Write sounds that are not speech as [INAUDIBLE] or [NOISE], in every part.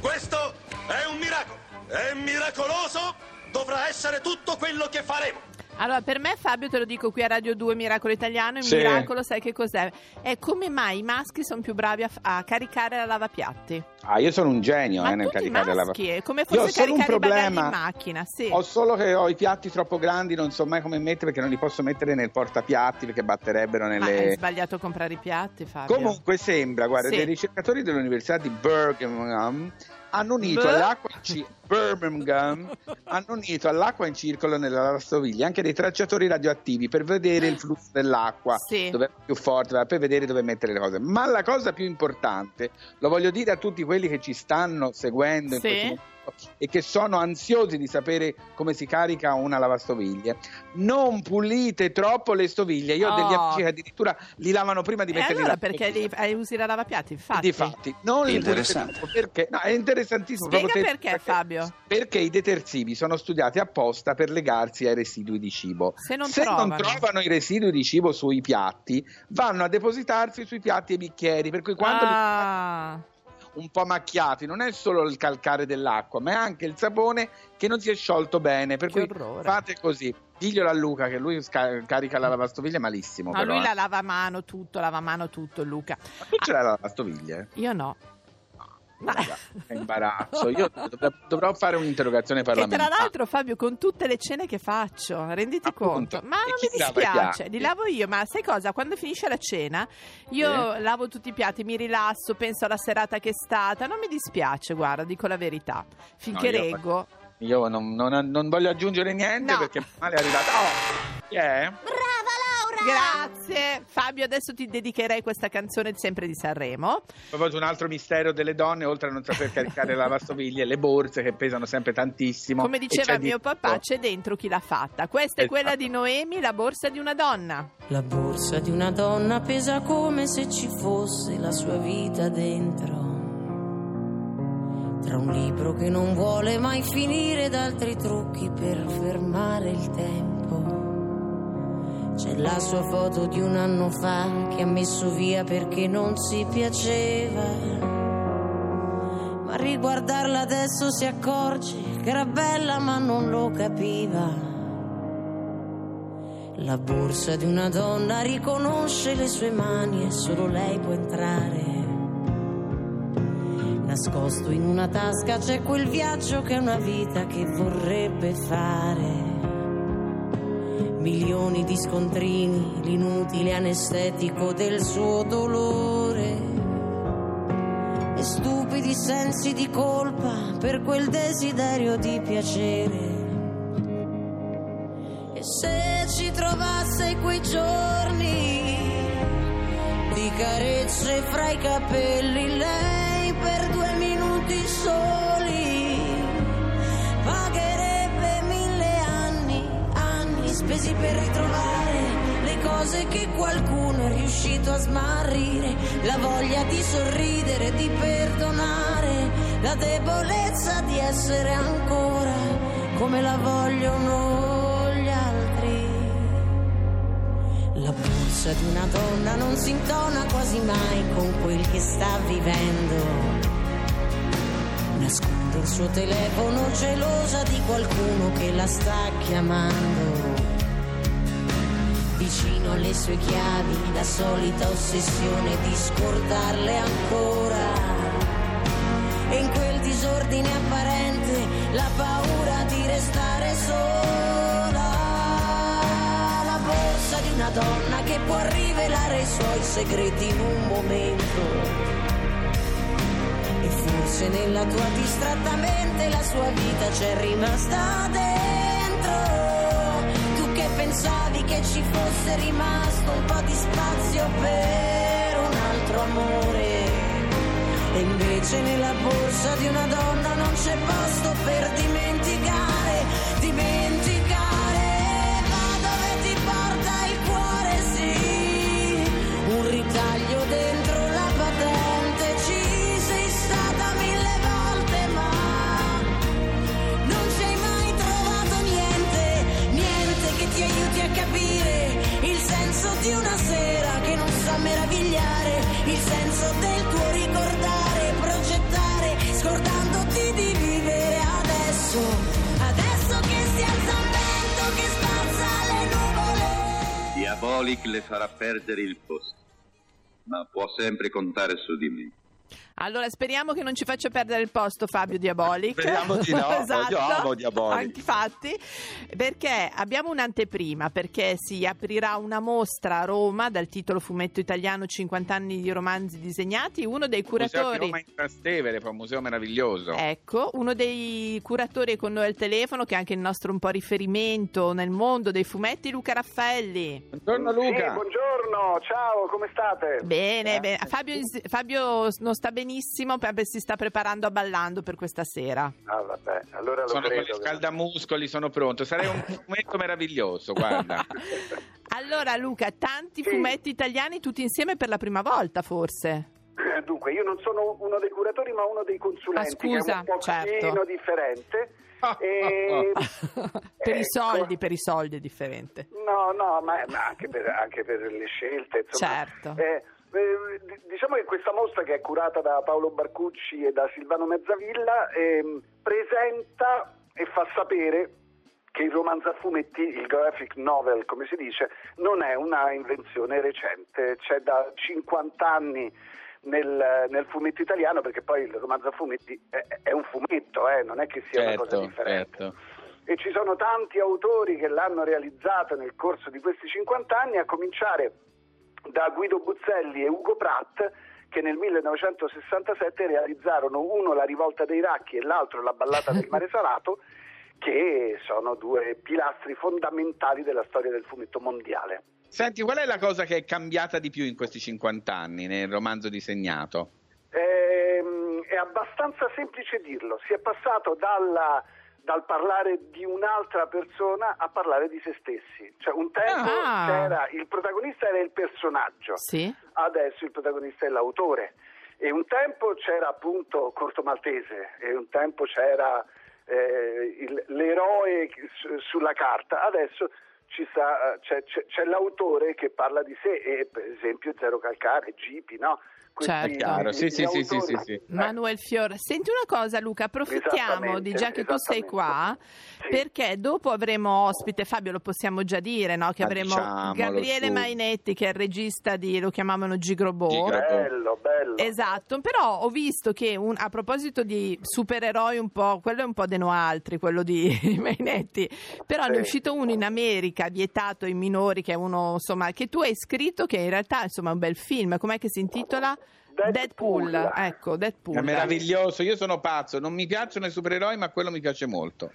Questo è un miracolo. È miracoloso. Dovrà essere tutto quello che faremo. Allora, per me, Fabio, te lo dico qui a Radio 2, Miracolo Italiano, il Sì. miracolo sai che cos'è? È come mai i maschi sono più bravi a, f- a caricare la lavapiatti. Ah, io sono un genio eh, nel caricare la maschi, è come Io ho fosse solo un problema. in macchina, sì. Ho solo che ho i piatti troppo grandi, non so mai come mettere perché non li posso mettere nel portapiatti perché batterebbero Ma hai nelle... sbagliato a comprare i piatti, Fabio. Comunque sembra, guarda, Sì. dei ricercatori dell'Università di Birmingham hanno unito Beh. all'acqua in ci- Birmingham hanno unito all'acqua in circolo nella lavastoviglie anche dei tracciatori radioattivi per vedere il flusso dell'acqua, Sì. dove è più forte, per vedere dove mettere le cose. Ma la cosa più importante, lo voglio dire a tutti quelli che ci stanno seguendo in Sì. questo momento e che sono ansiosi di sapere come si carica una lavastoviglie, non pulite troppo le stoviglie. Io ho degli Oh. amici che addirittura li lavano prima di E metterli allora perché li, eh, usi la lavapiatti, infatti? Difatti, non li pulite Interessante. troppo, perché no, è interessantissimo. Spiega te- perché, Fabio. Perché i detersivi sono studiati apposta per legarsi ai residui di cibo. Se non non trovano. trovano i residui di cibo sui piatti, vanno a depositarsi sui piatti e i bicchieri. Per cui quando li Ah, un po' macchiati, non è solo il calcare dell'acqua, ma è anche il sapone che non si è sciolto bene. Per Che cui orrore. fate così. Diglielo a Luca che lui sca- carica la lavastoviglie malissimo. ma però, lui eh. la lava a mano tutto, lava a mano tutto, Luca. Ma tu ce l'hai la lavastoviglie? Io no. Che [LAUGHS] imbarazzo. Io dovrò, fare un'interrogazione E tra parlamentare. l'altro, Fabio, con tutte le cene che faccio, renditi Appunto. conto. Ma E non mi dispiace, li lavo io. Ma sai cosa? Quando finisce la cena, io Sì. lavo tutti i piatti, mi rilasso, penso alla serata che è stata. Non mi dispiace, guarda, dico la verità. Finché No, io- reggo. Io non, non- non voglio aggiungere niente No. perché male è arrivato. Oh, chi è? Grazie. Fabio, adesso ti dedicherei questa canzone sempre di Sanremo. Proprio un altro mistero delle donne, oltre a non saper caricare la lavastoviglie, le borse che pesano sempre tantissimo. Come diceva mio papà, c'è dentro chi l'ha fatta. Questa è Esatto. quella di Noemi, la borsa di una donna. La borsa di una donna pesa come se ci fosse la sua vita dentro. Tra un libro che non vuole mai finire ed altri trucchi per fermare il tempo. C'è la sua foto di un anno fa che ha messo via perché non si piaceva. Ma riguardarla adesso si accorge che era bella ma non lo capiva. La borsa di una donna riconosce le sue mani e solo lei può entrare. Nascosto in una tasca c'è quel viaggio che è una vita che vorrebbe fare. Milioni di scontrini, l'inutile anestetico del suo dolore. E stupidi sensi di colpa per quel desiderio di piacere. E se ci trovasse quei giorni di carezze fra i capelli, lei per due minuti soli spesi per ritrovare le cose che qualcuno è riuscito a smarrire, la voglia di sorridere, di perdonare, la debolezza di essere ancora come la vogliono gli altri. La borsa di una donna non si intona quasi mai con quel che sta vivendo. Nasconde il suo telefono gelosa di qualcuno che la sta chiamando. Vicino alle sue chiavi la solita ossessione di scordarle ancora. E in quel disordine apparente la paura di restare sola. La borsa di una donna che può rivelare i suoi segreti in un momento. E forse nella tua distratta mente la sua vita c'è rimasta dentro. Pensavi che ci fosse rimasto un po' di spazio per un altro amore. E invece nella borsa di una donna non c'è posto per dimenticare. Diabolic le farà perdere il posto, ma può sempre contare su di me. Allora speriamo che non ci faccia perdere il posto Fabio Diabolic. Speriamo di no, [LAUGHS] esatto. io amo Diabolic. Infatti, perché abbiamo un'anteprima, perché si aprirà una mostra a Roma dal titolo Fumetto Italiano 50 anni di romanzi disegnati. Uno dei Museo di curatori... Roma in Trastevere, fa un museo meraviglioso. Ecco, uno dei curatori è con noi al telefono, che è anche il nostro un po' riferimento nel mondo dei fumetti, Luca Raffaelli. Buongiorno Luca. Sì, buongiorno, ciao, come state? Bene, Eh. bene. Fabio, Fabio non sta benissimo, perché si sta preparando a ballando per questa sera. Ah, vabbè, allora lo Sono credo. scaldamuscoli, sono pronto. Sarei un fumetto meraviglioso, guarda. [LAUGHS] allora Luca, tanti Sì. fumetti italiani tutti insieme per la prima volta forse. Dunque, io non sono uno dei curatori, ma uno dei consulenti, Ah, scusa, che è un pochino certo. differente. [LAUGHS] E- per i ecco. soldi, per i soldi è differente. No, no, ma, ma anche, per, anche per le scelte, insomma. Certo. Eh, eh, diciamo che questa mostra che è curata da Paolo Barcucci e da Silvano Mezzavilla ehm, presenta e fa sapere che il romanzo a fumetti, il graphic novel come si dice, non è una invenzione recente, c'è da 50 anni nel, nel fumetto italiano perché poi il romanzo a fumetti è, è un fumetto, eh, non è che sia una cosa certo, differente certo. e ci sono tanti autori che l'hanno realizzato nel corso di questi 50 anni, a cominciare da Guido Buzzelli e Ugo Pratt, che nel 1967 realizzarono uno La rivolta dei racchi e l'altro La ballata del mare salato, che sono due pilastri fondamentali della storia del fumetto mondiale. Senti, qual è la cosa che è cambiata di più in questi 50 anni nel romanzo disegnato? Ehm, è abbastanza semplice dirlo, si è passato dalla- dal parlare di un'altra persona a parlare di se stessi. Cioè un tempo Ah. c'era, il protagonista era il personaggio, Sì. adesso il protagonista è l'autore. E un tempo c'era appunto Corto Maltese, e un tempo c'era eh, il- l'eroe su- sulla carta, adesso ci sta, eh, c'è, c'è- c'è l'autore che parla di sé, e per esempio Zero Calcare, Gipi, no? Certo. Chiaro, sì, sì, sì, sì, sì, sì. Eh, Manuel Fiore, senti una cosa Luca, approfittiamo di già che tu sei qua Sì. perché dopo avremo ospite, Fabio lo possiamo già dire, no? che Ma avremo diciamolo, Gabriele su. Mainetti che è il regista di, lo chiamavano Gigrobò. Bello, bello. Esatto, però ho visto che un- a proposito di supereroi un po', quello è un po' de no altri, quello di [LAUGHS] Mainetti, però ne è Sì. uscito uno in America vietato ai minori che è uno, insomma, che tu hai scritto che in realtà insomma è un bel film, com'è che si intitola? Deadpool. ecco, Deadpool. È meraviglioso, io sono pazzo, non mi piacciono i supereroi, ma quello mi piace molto.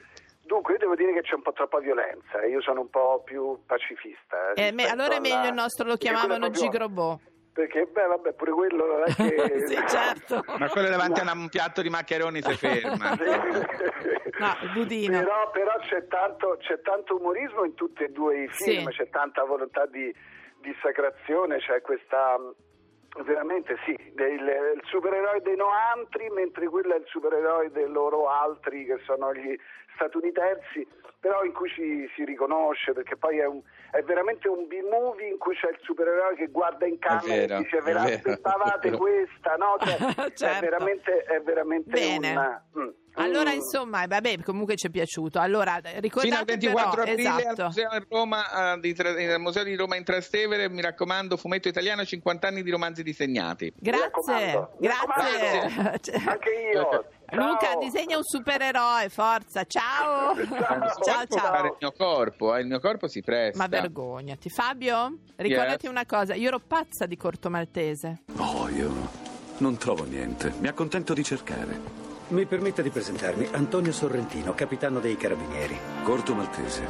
Dunque, io devo dire che c'è un po' troppa violenza, io sono un po' più pacifista. Eh, me- rispetto allora è meglio alla- il nostro, lo chiamavano Gigrobò. Perché, beh, vabbè, pure quello non è che... [LAUGHS] sì, certo. Ma quello davanti a un piatto di maccheroni si ferma. [LAUGHS] No. Però, però c'è, tanto, c'è tanto umorismo in tutti e due i film, Sì. c'è tanta volontà di dissacrazione, c'è questa... Veramente sì, del- il supereroe dei noantri, mentre quello è il supereroe dei loro altri che sono gli statunitensi, però in cui ci si riconosce perché poi è, un- è veramente un B-movie in cui c'è il supereroe che guarda in camera vero, e dice ve è la vero, aspettavate è vero." questa, no? Cioè, [LAUGHS] Certo. è veramente, è veramente Bene. un... mm, Allora, un- insomma, vabbè, comunque ci è piaciuto. Allora, Fino al ricordate 24 però, aprile esatto. al, museo in Roma, eh, di al Museo di Roma in Trastevere, mi raccomando, fumetto italiano 50 anni di romanzi disegnati. Mi Grazie, mi grazie. Cioè, [LAUGHS] Anche io. Luca Ciao. disegna un supereroe, forza, ciao. Ciao. ciao, fare il ciao. mio corpo, eh, il mio corpo si presta. Ma vergognati. Fabio, ricordati Yes. una cosa, io ero pazza di Corto Maltese. Oh, io non trovo niente. Mi accontento di cercare. Mi permetta di presentarmi, Antonio Sorrentino, capitano dei Carabinieri. Corto maltese.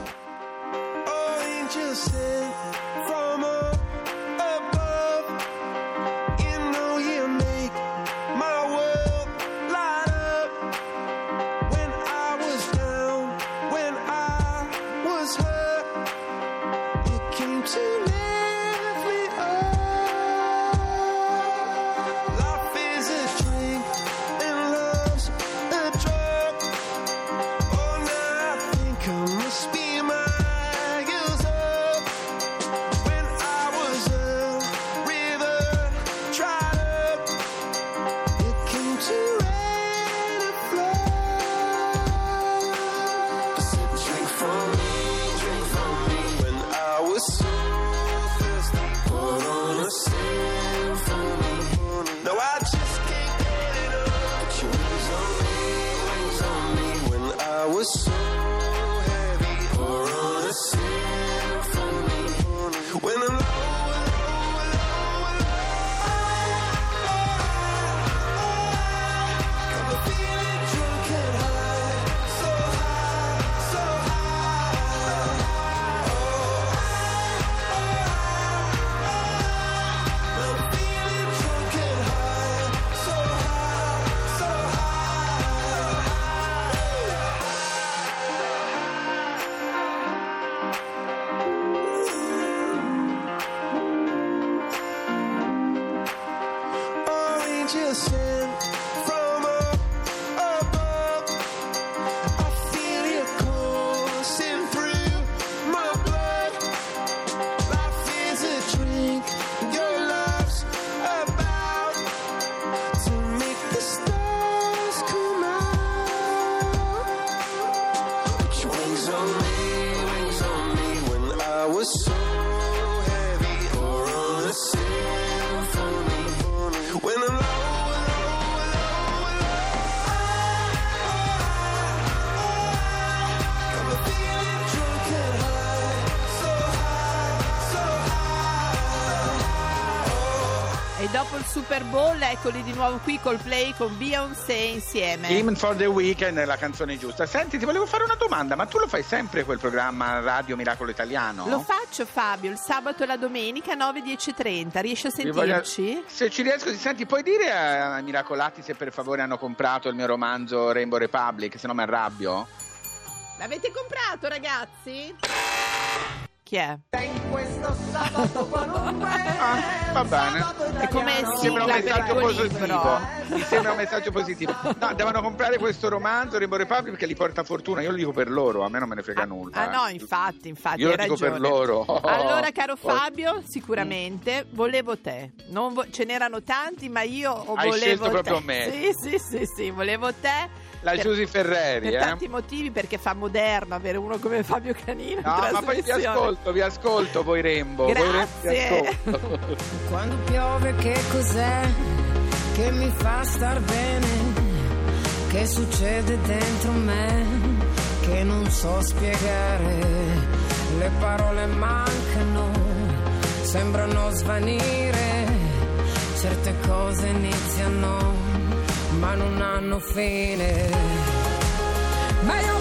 just said Super Bowl, eccoli di nuovo qui col play con Beyoncé insieme. Hymn for the Weekend è la canzone giusta. Senti, ti volevo fare una domanda, ma tu lo fai sempre quel programma Radio Miracolo Italiano? Lo faccio Fabio il sabato e la domenica 9, 10 e 30. Riesci a Vi voglio- sentirci? Se ci riesco, ti senti, puoi dire ai Miracolati se per favore hanno comprato il mio romanzo Rainbow Republic, se no mi arrabbio? L'avete comprato ragazzi? Chi è? [LAUGHS] Ah, va bene. È come Mi sembra un messaggio positivo. Mi sembra un messaggio positivo. No, devono comprare questo romanzo Rainbow Republic perché gli porta fortuna. Io lo dico per loro, a me non me ne frega nulla. Ah eh. no, infatti, infatti, Io hai lo dico ragione. per loro. [LAUGHS] Allora, caro Poi- Fabio, sicuramente volevo te. Non vo- ce n'erano tanti, ma io Hai volevo scelto te. proprio me. Sì, sì, sì, sì, volevo te. La per- Giusy Ferreri, Per eh? tanti motivi, perché fa moderno avere uno come Fabio Canino. in No, ma poi vi ascolto, vi ascolto, voi Rembo. Rembo, Grazie. ascolto. [LAUGHS] Quando piove che cos'è che mi fa star bene? Che succede dentro me che non so spiegare? Le parole mancano, sembrano svanire, certe cose iniziano ma non hanno fine. Ma io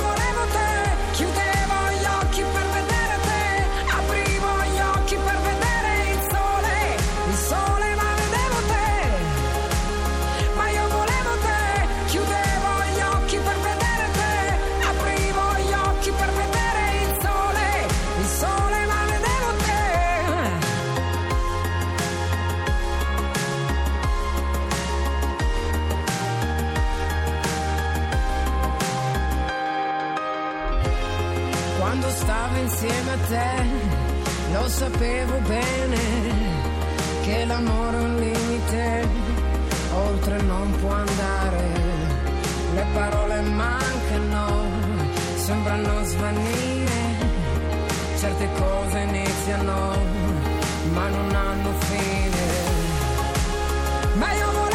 sembrano svanire, certe cose iniziano, ma non hanno fine. Ma io volevo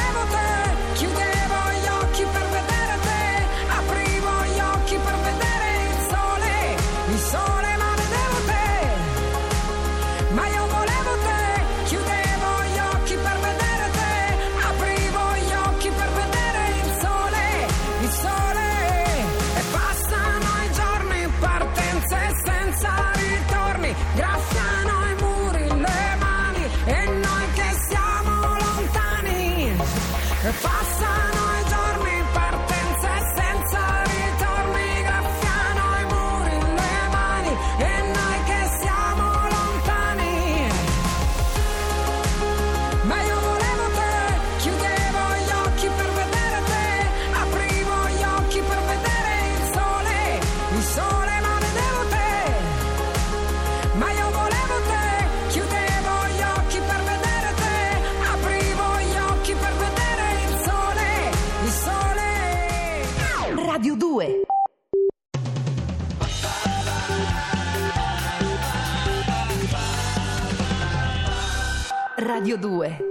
Radio 2